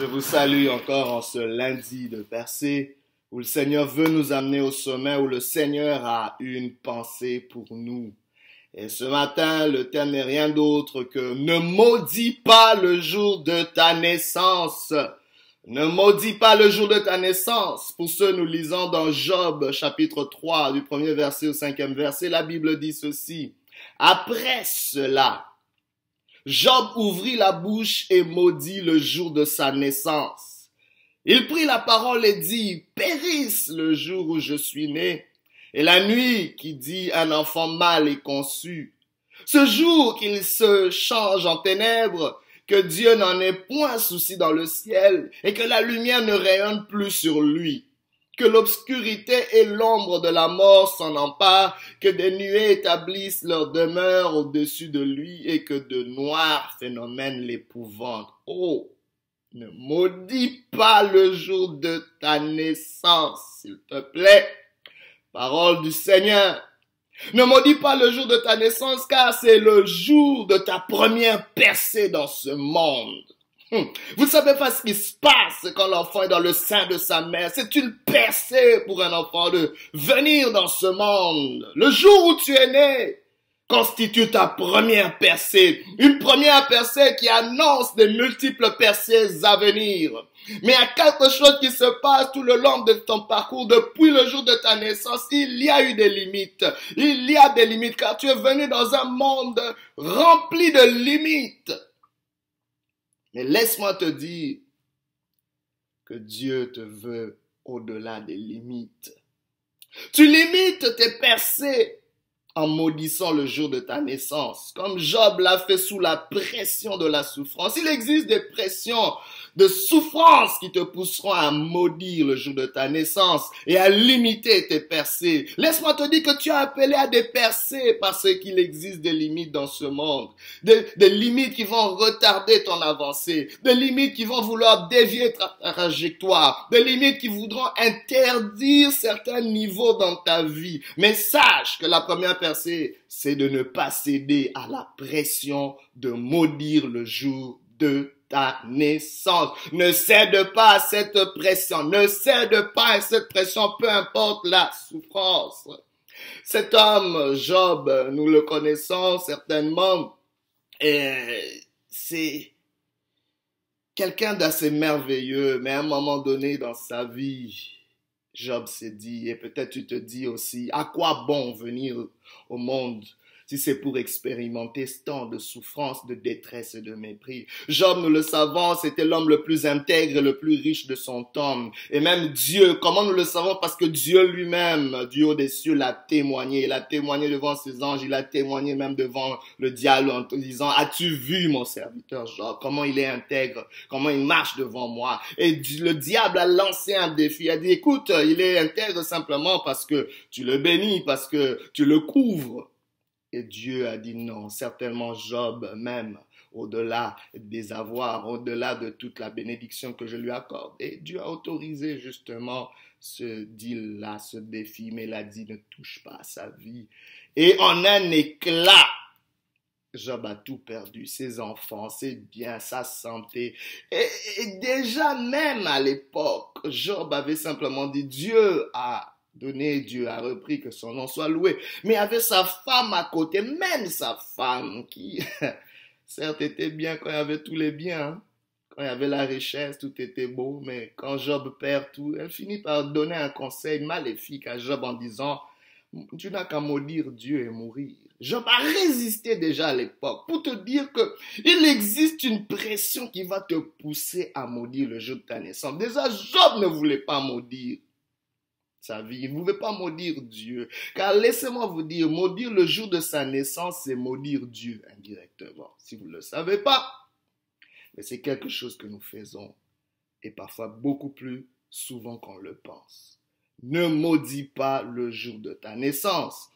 Je vous salue encore en ce lundi de percée où le Seigneur veut nous amener au sommet, où le Seigneur a une pensée pour nous. Et ce matin, le thème n'est rien d'autre que ne maudis pas le jour de ta naissance. Ne maudis pas le jour de ta naissance. Pour ce, nous lisons dans Job chapitre 3 du premier verset au cinquième verset, la Bible dit ceci. Après cela, Job ouvrit la bouche et maudit le jour de sa naissance. Il prit la parole et dit, périsse le jour où je suis né, et la nuit qui dit un enfant mâle est conçu. Ce jour qu'il se change en ténèbres, que Dieu n'en ait point souci dans le ciel, et que la lumière ne rayonne plus sur lui que l'obscurité et l'ombre de la mort s'en emparent, que des nuées établissent leur demeure au-dessus de lui et que de noirs phénomènes l'épouvantent. Oh, ne maudis pas le jour de ta naissance, s'il te plaît. Parole du Seigneur. Ne maudis pas le jour de ta naissance car c'est le jour de ta première percée dans ce monde. Hmm. Vous savez pas ce qui se passe quand l'enfant est dans le sein de sa mère. C'est une percée pour un enfant de venir dans ce monde. Le jour où tu es né constitue ta première percée. Une première percée qui annonce des multiples percées à venir. Mais a quelque chose qui se passe tout le long de ton parcours depuis le jour de ta naissance. Il y a eu des limites. Il y a des limites car tu es venu dans un monde rempli de limites. Mais laisse-moi te dire que Dieu te veut au-delà des limites. Tu limites tes percées en maudissant le jour de ta naissance, comme Job l'a fait sous la pression de la souffrance. Il existe des pressions de souffrance qui te pousseront à maudire le jour de ta naissance et à limiter tes percées. Laisse-moi te dire que tu as appelé à des percées parce qu'il existe des limites dans ce monde. Des, des, limites qui vont retarder ton avancée. Des limites qui vont vouloir dévier ta trajectoire. Des limites qui voudront interdire certains niveaux dans ta vie. Mais sache que la première c'est de ne pas céder à la pression de maudire le jour de ta naissance. Ne cède pas à cette pression. Ne cède pas à cette pression, peu importe la souffrance. Cet homme, Job, nous le connaissons certainement, c'est quelqu'un d'assez merveilleux, mais à un moment donné dans sa vie, Job s'est dit, et peut-être tu te dis aussi, à quoi bon venir au monde si c'est pour expérimenter ce temps de souffrance, de détresse et de mépris. Job, nous le savons, c'était l'homme le plus intègre et le plus riche de son temps. Et même Dieu, comment nous le savons? Parce que Dieu lui-même, du haut des cieux, l'a témoigné. Il a témoigné devant ses anges, il a témoigné même devant le diable en disant, as-tu vu mon serviteur Job? Comment il est intègre, comment il marche devant moi? Et le diable a lancé un défi, il a dit, écoute, il est intègre simplement parce que tu le bénis, parce que tu le couvres. Et Dieu a dit non, certainement Job même, au-delà des avoirs, au-delà de toute la bénédiction que je lui accorde. Et Dieu a autorisé justement ce deal-là, ce défi, mais il a dit ne touche pas à sa vie. Et en un éclat, Job a tout perdu, ses enfants, ses biens, sa santé. Et, et déjà même à l'époque, Job avait simplement dit Dieu a donné, Dieu a repris, que son nom soit loué. Mais avait sa femme à côté, même sa femme qui, certes, était bien quand il y avait tous les biens. Hein. Quand il y avait la richesse, tout était beau, mais quand Job perd tout, elle finit par donner un conseil maléfique à Job en disant, tu n'as qu'à maudire Dieu et mourir. Job a résisté déjà à l'époque pour te dire que il existe une pression qui va te pousser à maudire le jour de ta naissance. Déjà, Job ne voulait pas maudire sa vie. Il ne pouvait pas maudire Dieu. Car laissez-moi vous dire, maudire le jour de sa naissance, c'est maudire Dieu indirectement. Si vous ne le savez pas. Mais c'est quelque chose que nous faisons. Et parfois beaucoup plus souvent qu'on le pense. Ne maudis pas le jour de ta naissance.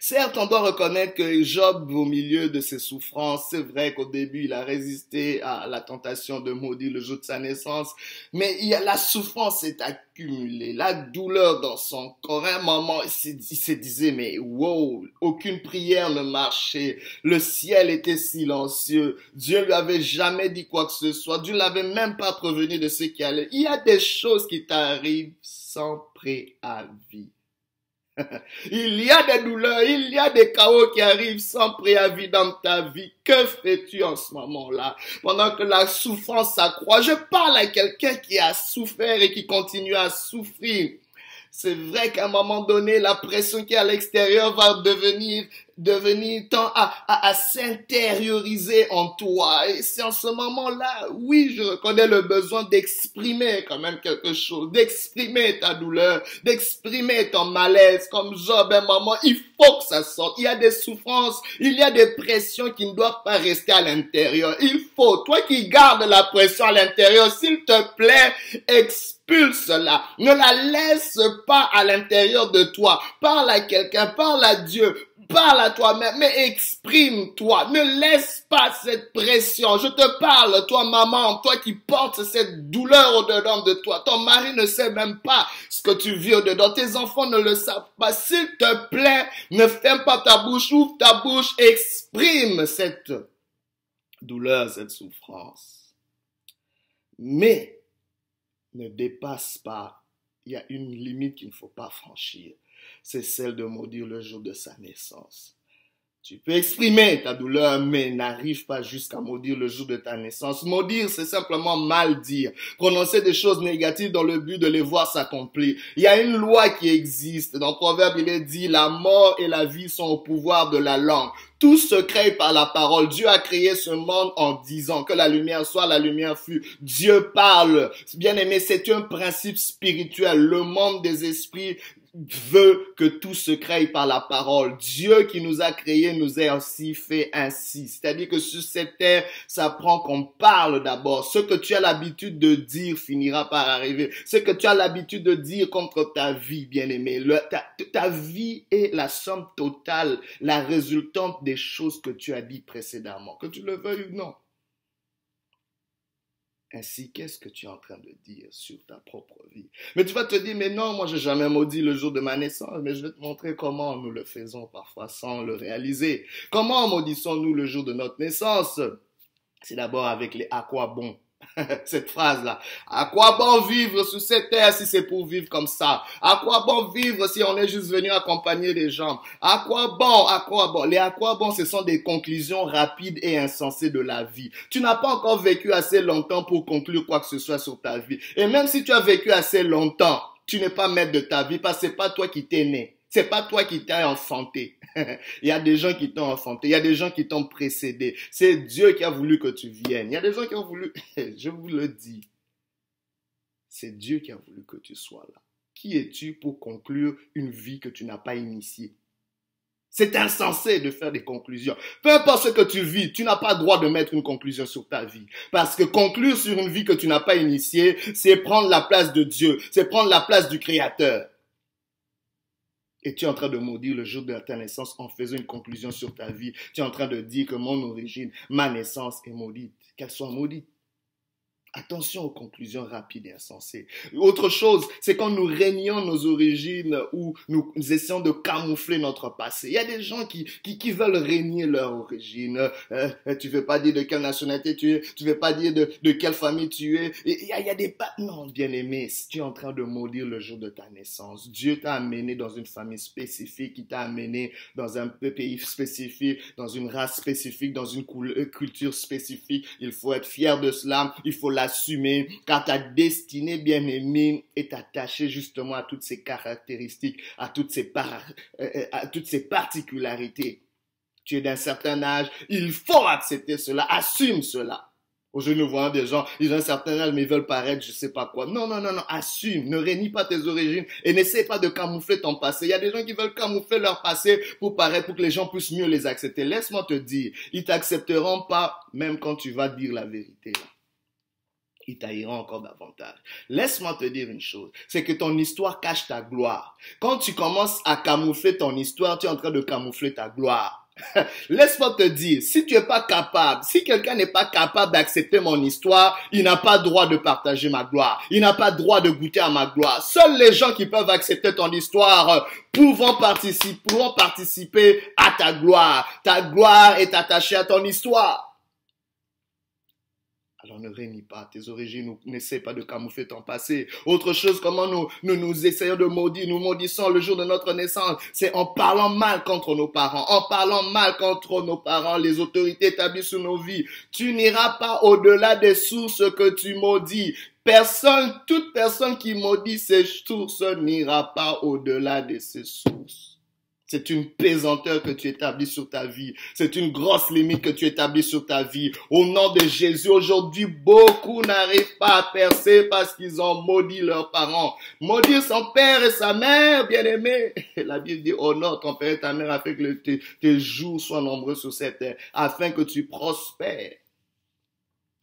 Certes, on doit reconnaître que Job, au milieu de ses souffrances, c'est vrai qu'au début, il a résisté à la tentation de maudire le jour de sa naissance, mais il y a, la souffrance s'est accumulée, la douleur dans son corps. À un moment, il se disait, mais wow, aucune prière ne marchait, le ciel était silencieux, Dieu lui avait jamais dit quoi que ce soit, Dieu l'avait même pas prévenu de ce qui allait. Il y a des choses qui t'arrivent sans préavis. Il y a des douleurs, il y a des chaos qui arrivent sans préavis dans ta vie. Que fais-tu en ce moment-là? Pendant que la souffrance s'accroît, je parle à quelqu'un qui a souffert et qui continue à souffrir. C'est vrai qu'à un moment donné, la pression qui est à l'extérieur va devenir devenir tant à, à, à s'intérioriser en toi. Et c'est en ce moment-là, oui, je reconnais le besoin d'exprimer quand même quelque chose, d'exprimer ta douleur, d'exprimer ton malaise, comme Job, un moment, il faut que ça sorte. Il y a des souffrances, il y a des pressions qui ne doivent pas rester à l'intérieur. Il faut, toi qui gardes la pression à l'intérieur, s'il te plaît, expulse-la. Ne la laisse pas à l'intérieur de toi. Parle à quelqu'un, parle à Dieu, Parle à toi-même, mais exprime-toi. Ne laisse pas cette pression. Je te parle, toi maman, toi qui portes cette douleur au-dedans de toi. Ton mari ne sait même pas ce que tu vis au-dedans. Tes enfants ne le savent pas. S'il te plaît, ne ferme pas ta bouche, ouvre ta bouche, exprime cette douleur, cette souffrance. Mais ne dépasse pas. Il y a une limite qu'il ne faut pas franchir c'est celle de maudire le jour de sa naissance. Tu peux exprimer ta douleur, mais n'arrive pas jusqu'à maudire le jour de ta naissance. Maudire, c'est simplement mal dire. Prononcer des choses négatives dans le but de les voir s'accomplir. Il y a une loi qui existe. Dans Proverbe, il est dit, la mort et la vie sont au pouvoir de la langue. Tout se crée par la parole. Dieu a créé ce monde en disant que la lumière soit, la lumière fut. Dieu parle. Bien aimé, c'est un principe spirituel. Le monde des esprits veut que tout se crée par la parole. Dieu qui nous a créés nous a aussi fait ainsi. C'est-à-dire que sur cette terre, ça prend qu'on parle d'abord. Ce que tu as l'habitude de dire finira par arriver. Ce que tu as l'habitude de dire contre ta vie, bien-aimé. Ta, ta vie est la somme totale, la résultante des choses que tu as dit précédemment. Que tu le veuilles ou non. Ainsi, qu'est-ce que tu es en train de dire sur ta propre vie? Mais tu vas te dire, mais non, moi, j'ai jamais maudit le jour de ma naissance, mais je vais te montrer comment nous le faisons parfois sans le réaliser. Comment maudissons-nous le jour de notre naissance? C'est d'abord avec les à quoi bon? cette phrase-là. À quoi bon vivre sur cette terre si c'est pour vivre comme ça? À quoi bon vivre si on est juste venu accompagner les gens? À quoi bon? À quoi bon? Les à quoi bon, ce sont des conclusions rapides et insensées de la vie. Tu n'as pas encore vécu assez longtemps pour conclure quoi que ce soit sur ta vie. Et même si tu as vécu assez longtemps, tu n'es pas maître de ta vie parce que c'est pas toi qui t'es né. C'est pas toi qui t'as enfanté. il y a des gens qui t'ont enfanté. Il y a des gens qui t'ont précédé. C'est Dieu qui a voulu que tu viennes. Il y a des gens qui ont voulu, je vous le dis. C'est Dieu qui a voulu que tu sois là. Qui es-tu pour conclure une vie que tu n'as pas initiée? C'est insensé de faire des conclusions. Peu importe ce que tu vis, tu n'as pas le droit de mettre une conclusion sur ta vie. Parce que conclure sur une vie que tu n'as pas initiée, c'est prendre la place de Dieu, c'est prendre la place du Créateur. Et tu es en train de maudire le jour de ta naissance en faisant une conclusion sur ta vie. Tu es en train de dire que mon origine, ma naissance est maudite. Qu'elle soit maudite. Attention aux conclusions rapides et insensées. Autre chose, c'est quand nous régnons nos origines ou nous essayons de camoufler notre passé. Il y a des gens qui, qui, qui veulent régner leur origine. Euh, tu veux pas dire de quelle nationalité tu es, tu veux pas dire de, de quelle famille tu es. il y a, il y a des non, bien aimé, si tu es en train de maudire le jour de ta naissance, Dieu t'a amené dans une famille spécifique, il t'a amené dans un pays spécifique, dans une race spécifique, dans une culture spécifique. Il faut être fier de cela. Il faut la assumer, car ta destinée bien-aimée est attachée justement à toutes ces caractéristiques, à toutes ces, euh, euh, à toutes ces particularités. Tu es d'un certain âge, il faut accepter cela, assume cela. Aujourd'hui, nous voyons des gens, ils ont un certain âge, mais ils veulent paraître, je sais pas quoi. Non, non, non, non, assume, ne réunis pas tes origines et n'essaie pas de camoufler ton passé. Il y a des gens qui veulent camoufler leur passé pour paraître, pour que les gens puissent mieux les accepter. Laisse-moi te dire, ils t'accepteront pas, même quand tu vas dire la vérité. Il t'haïra encore davantage. Laisse-moi te dire une chose, c'est que ton histoire cache ta gloire. Quand tu commences à camoufler ton histoire, tu es en train de camoufler ta gloire. Laisse-moi te dire, si tu es pas capable, si quelqu'un n'est pas capable d'accepter mon histoire, il n'a pas droit de partager ma gloire. Il n'a pas droit de goûter à ma gloire. Seuls les gens qui peuvent accepter ton histoire euh, pouvant participer, pourront participer à ta gloire. Ta gloire est attachée à ton histoire. Alors ne réunis pas tes origines, n'essaie pas de camoufler ton passé. Autre chose, comment nous, nous, nous essayons de maudire, nous maudissons le jour de notre naissance, c'est en parlant mal contre nos parents, en parlant mal contre nos parents, les autorités établies sur nos vies. Tu n'iras pas au-delà des sources que tu maudis. Personne, toute personne qui maudit ses sources n'ira pas au-delà de ses sources. C'est une pesanteur que tu établis sur ta vie. C'est une grosse limite que tu établis sur ta vie. Au nom de Jésus, aujourd'hui, beaucoup n'arrivent pas à percer parce qu'ils ont maudit leurs parents. Maudire son père et sa mère, bien aimé. La Bible dit, honore ton père et ta mère afin que tes jours soient nombreux sur cette terre, afin que tu prospères.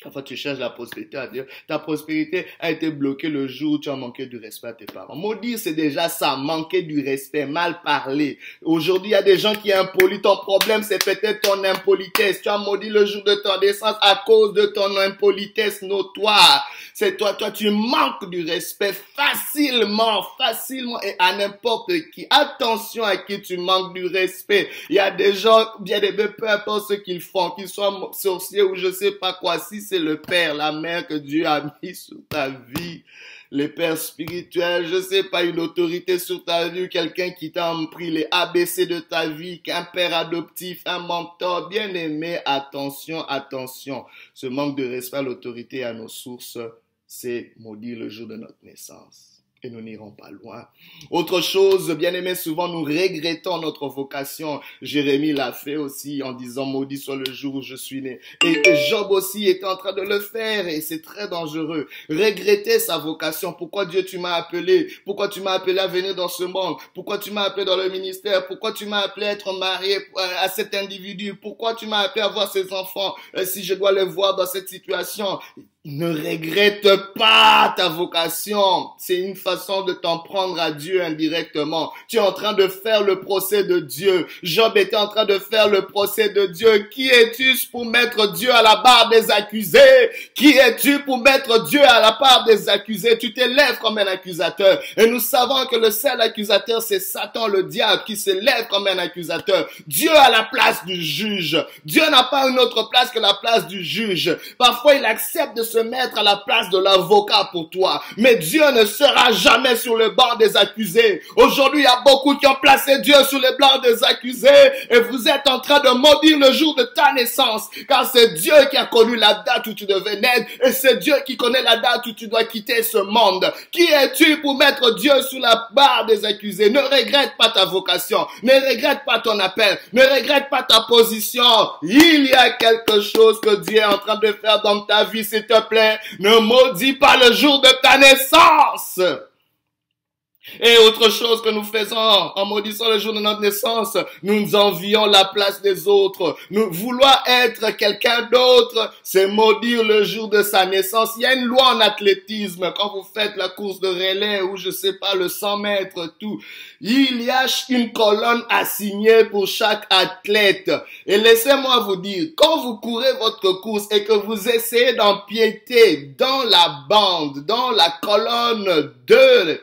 Parfois, tu cherches la prospérité à dire, ta prospérité a été bloquée le jour où tu as manqué du respect à tes parents. Maudire, c'est déjà ça, manquer du respect, mal parler. Aujourd'hui, il y a des gens qui impolient. Ton problème, c'est peut-être ton impolitesse. Tu as maudit le jour de ton naissance à cause de ton impolitesse notoire. C'est toi, toi, tu manques du respect facilement, facilement et à n'importe qui. Attention à qui tu manques du respect. Il y a des gens, bien des peu importe ce qu'ils font, qu'ils soient sorciers ou je sais pas quoi. Si c'est le père, la mère que Dieu a mis sur ta vie. Les pères spirituels, je sais pas, une autorité sur ta vie, quelqu'un qui t'a pris les ABC de ta vie, qu'un père adoptif, un mentor, bien aimé, attention, attention. Ce manque de respect à l'autorité à nos sources, c'est maudit le jour de notre naissance et nous n'irons pas loin. Autre chose, bien aimé, souvent nous regrettons notre vocation. Jérémie l'a fait aussi en disant maudit soit le jour où je suis né. Et Job aussi était en train de le faire et c'est très dangereux. Regretter sa vocation. Pourquoi Dieu tu m'as appelé? Pourquoi tu m'as appelé à venir dans ce monde? Pourquoi tu m'as appelé dans le ministère? Pourquoi tu m'as appelé à être marié à cet individu? Pourquoi tu m'as appelé à voir ses enfants? Euh, si je dois les voir dans cette situation? Ne regrette pas ta vocation. C'est une façon de t'en prendre à Dieu indirectement. Tu es en train de faire le procès de Dieu. Job était en train de faire le procès de Dieu. Qui es-tu pour mettre Dieu à la barre des accusés? Qui es-tu pour mettre Dieu à la barre des accusés? Tu t'élèves comme un accusateur. Et nous savons que le seul accusateur, c'est Satan, le diable, qui s'élève comme un accusateur. Dieu à la place du juge. Dieu n'a pas une autre place que la place du juge. Parfois, il accepte de se mettre à la place de l'avocat pour toi. Mais Dieu ne sera jamais sur le banc des accusés. Aujourd'hui, il y a beaucoup qui ont placé Dieu sur le banc des accusés et vous êtes en train de maudire le jour de ta naissance car c'est Dieu qui a connu la date où tu devais naître et c'est Dieu qui connaît la date où tu dois quitter ce monde. Qui es-tu pour mettre Dieu sur la barre des accusés? Ne regrette pas ta vocation. Ne regrette pas ton appel. Ne regrette pas ta position. Il y a quelque chose que Dieu est en train de faire dans ta vie, s'il ne maudis pas le jour de ta naissance. Et autre chose que nous faisons en maudissant le jour de notre naissance, nous envions la place des autres. Nous vouloir être quelqu'un d'autre, c'est maudire le jour de sa naissance. Il y a une loi en athlétisme quand vous faites la course de relais ou je sais pas le 100 mètres, tout. Il y a une colonne assignée pour chaque athlète. Et laissez-moi vous dire, quand vous courez votre course et que vous essayez d'empiéter dans la bande, dans la colonne de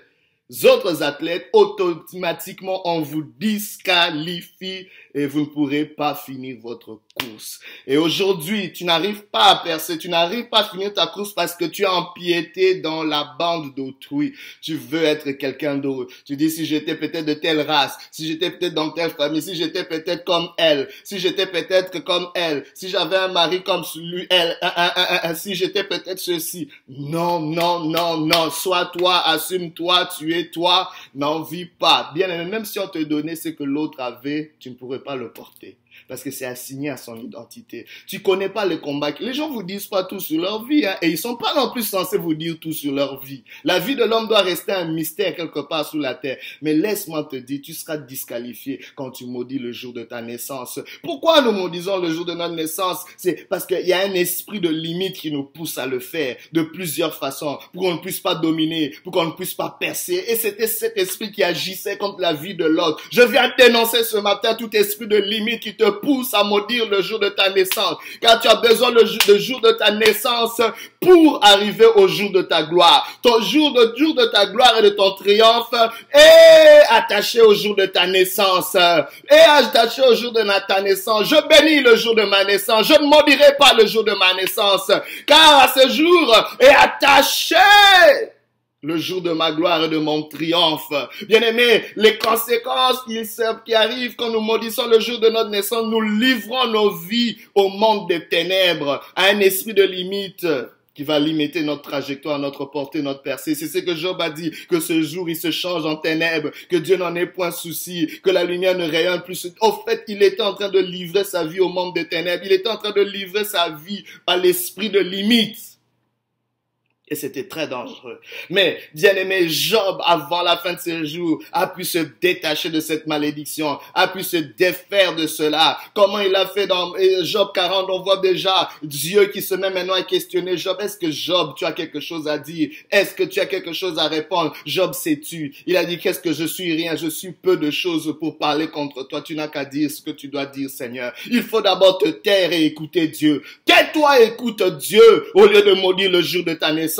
autres athlètes, automatiquement on vous disqualifie et vous ne pourrez pas finir votre course. Et aujourd'hui, tu n'arrives pas à percer, tu n'arrives pas à finir ta course parce que tu as empiété dans la bande d'autrui. Tu veux être quelqu'un d'autre. Tu dis si j'étais peut-être de telle race, si j'étais peut-être dans telle famille, si j'étais peut-être comme elle, si j'étais peut-être comme elle, si j'avais un mari comme celui, elle, si j'étais peut-être ceci. Non, non, non, non. Sois toi, assume-toi, tu es toi, n'en vis pas. Bien aimé, même si on te donnait ce que l'autre avait, tu ne pourrais pas le porter. Parce que c'est assigné à son identité. Tu connais pas le combat. Les gens vous disent pas tout sur leur vie, hein, et ils sont pas non plus censés vous dire tout sur leur vie. La vie de l'homme doit rester un mystère quelque part sous la terre. Mais laisse-moi te dire, tu seras disqualifié quand tu maudis le jour de ta naissance. Pourquoi nous maudisons le jour de notre naissance? C'est parce qu'il y a un esprit de limite qui nous pousse à le faire de plusieurs façons pour qu'on ne puisse pas dominer, pour qu'on ne puisse pas percer. Et c'était cet esprit qui agissait contre la vie de l'autre. Je viens dénoncer ce matin tout esprit de limite qui te pousse à maudire le jour de ta naissance. Car tu as besoin le, jour de ta naissance pour arriver au jour de ta gloire. Ton jour, de jour de ta gloire et de ton triomphe est attaché au jour de ta naissance. Est attaché au jour de ta naissance. Je bénis le jour de ma naissance. Je ne maudirai pas le jour de ma naissance. Car à ce jour est attaché le jour de ma gloire et de mon triomphe. Bien aimé, les conséquences qui, arrivent quand nous maudissons le jour de notre naissance, nous livrons nos vies au monde des ténèbres, à un esprit de limite qui va limiter notre trajectoire, notre portée, notre percée. C'est ce que Job a dit, que ce jour il se change en ténèbres, que Dieu n'en ait point souci, que la lumière ne rayonne plus. Au fait, il était en train de livrer sa vie au monde des ténèbres. Il était en train de livrer sa vie à l'esprit de limite. Et c'était très dangereux. Mais, bien aimé, Job, avant la fin de ses jours, a pu se détacher de cette malédiction, a pu se défaire de cela. Comment il a fait dans Job 40, on voit déjà Dieu qui se met maintenant à questionner Job. Est-ce que Job, tu as quelque chose à dire? Est-ce que tu as quelque chose à répondre? Job, sais-tu? Il a dit, qu'est-ce que je suis? Rien. Je suis peu de choses pour parler contre toi. Tu n'as qu'à dire ce que tu dois dire, Seigneur. Il faut d'abord te taire et écouter Dieu. Tais-toi, écoute Dieu au lieu de maudire le jour de ta naissance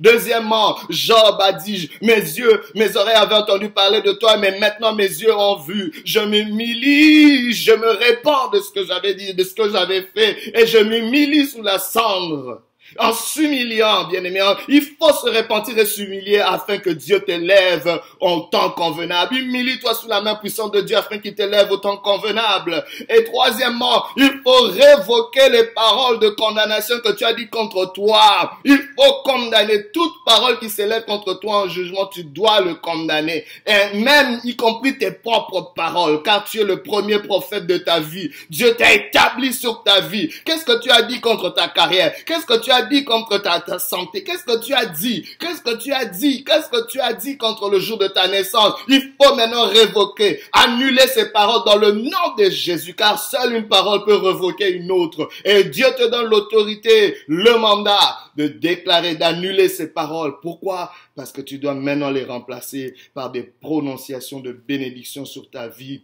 Deuxièmement, Job a dit, mes yeux, mes oreilles avaient entendu parler de toi, mais maintenant mes yeux ont vu. Je m'humilie, je me répands de ce que j'avais dit, de ce que j'avais fait, et je m'humilie sous la cendre en s'humiliant, bien-aimé. Il faut se repentir et s'humilier afin que Dieu t'élève en temps convenable. Humilie-toi sous la main puissante de Dieu afin qu'il t'élève au temps convenable. Et troisièmement, il faut révoquer les paroles de condamnation que tu as dit contre toi. Il faut condamner toute parole qui s'élève contre toi en jugement. Tu dois le condamner. Et même, y compris tes propres paroles, car tu es le premier prophète de ta vie. Dieu t'a établi sur ta vie. Qu'est-ce que tu as dit contre ta carrière? Qu'est-ce que tu as dit contre ta, santé? Qu'est-ce que tu as dit? Qu'est-ce que tu as dit? Qu'est-ce que tu as dit contre le jour de ta naissance? Il faut maintenant révoquer, annuler ces paroles dans le nom de Jésus, car seule une parole peut révoquer une autre. Et Dieu te donne l'autorité, le mandat de déclarer, d'annuler ces paroles. Pourquoi? Parce que tu dois maintenant les remplacer par des prononciations de bénédiction sur ta vie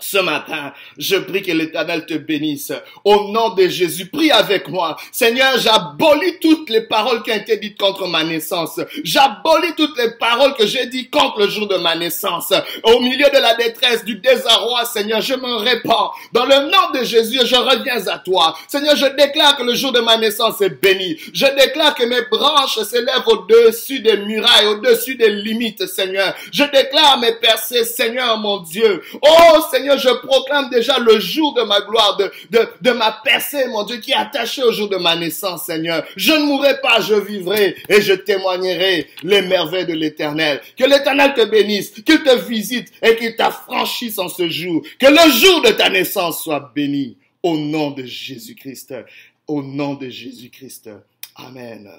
ce matin, je prie que l'Éternel te bénisse. Au nom de Jésus, prie avec moi. Seigneur, j'abolis toutes les paroles qui ont été dites contre ma naissance. J'abolis toutes les paroles que j'ai dites contre le jour de ma naissance. Au milieu de la détresse, du désarroi, Seigneur, je me répands. Dans le nom de Jésus, je reviens à toi. Seigneur, je déclare que le jour de ma naissance est béni. Je déclare que mes branches s'élèvent au-dessus des murailles, au-dessus des limites, Seigneur. Je déclare mes percées, Seigneur, mon Dieu. Oh, Je proclame déjà le jour de ma gloire, de, de, de ma percée, mon Dieu, qui est attaché au jour de ma naissance, Seigneur. Je ne mourrai pas, je vivrai et je témoignerai les merveilles de l'éternel. Que l'éternel te bénisse, qu'il te visite et qu'il t'affranchisse en ce jour. Que le jour de ta naissance soit béni. Au nom de Jésus-Christ. Au nom de Jésus-Christ. Amen.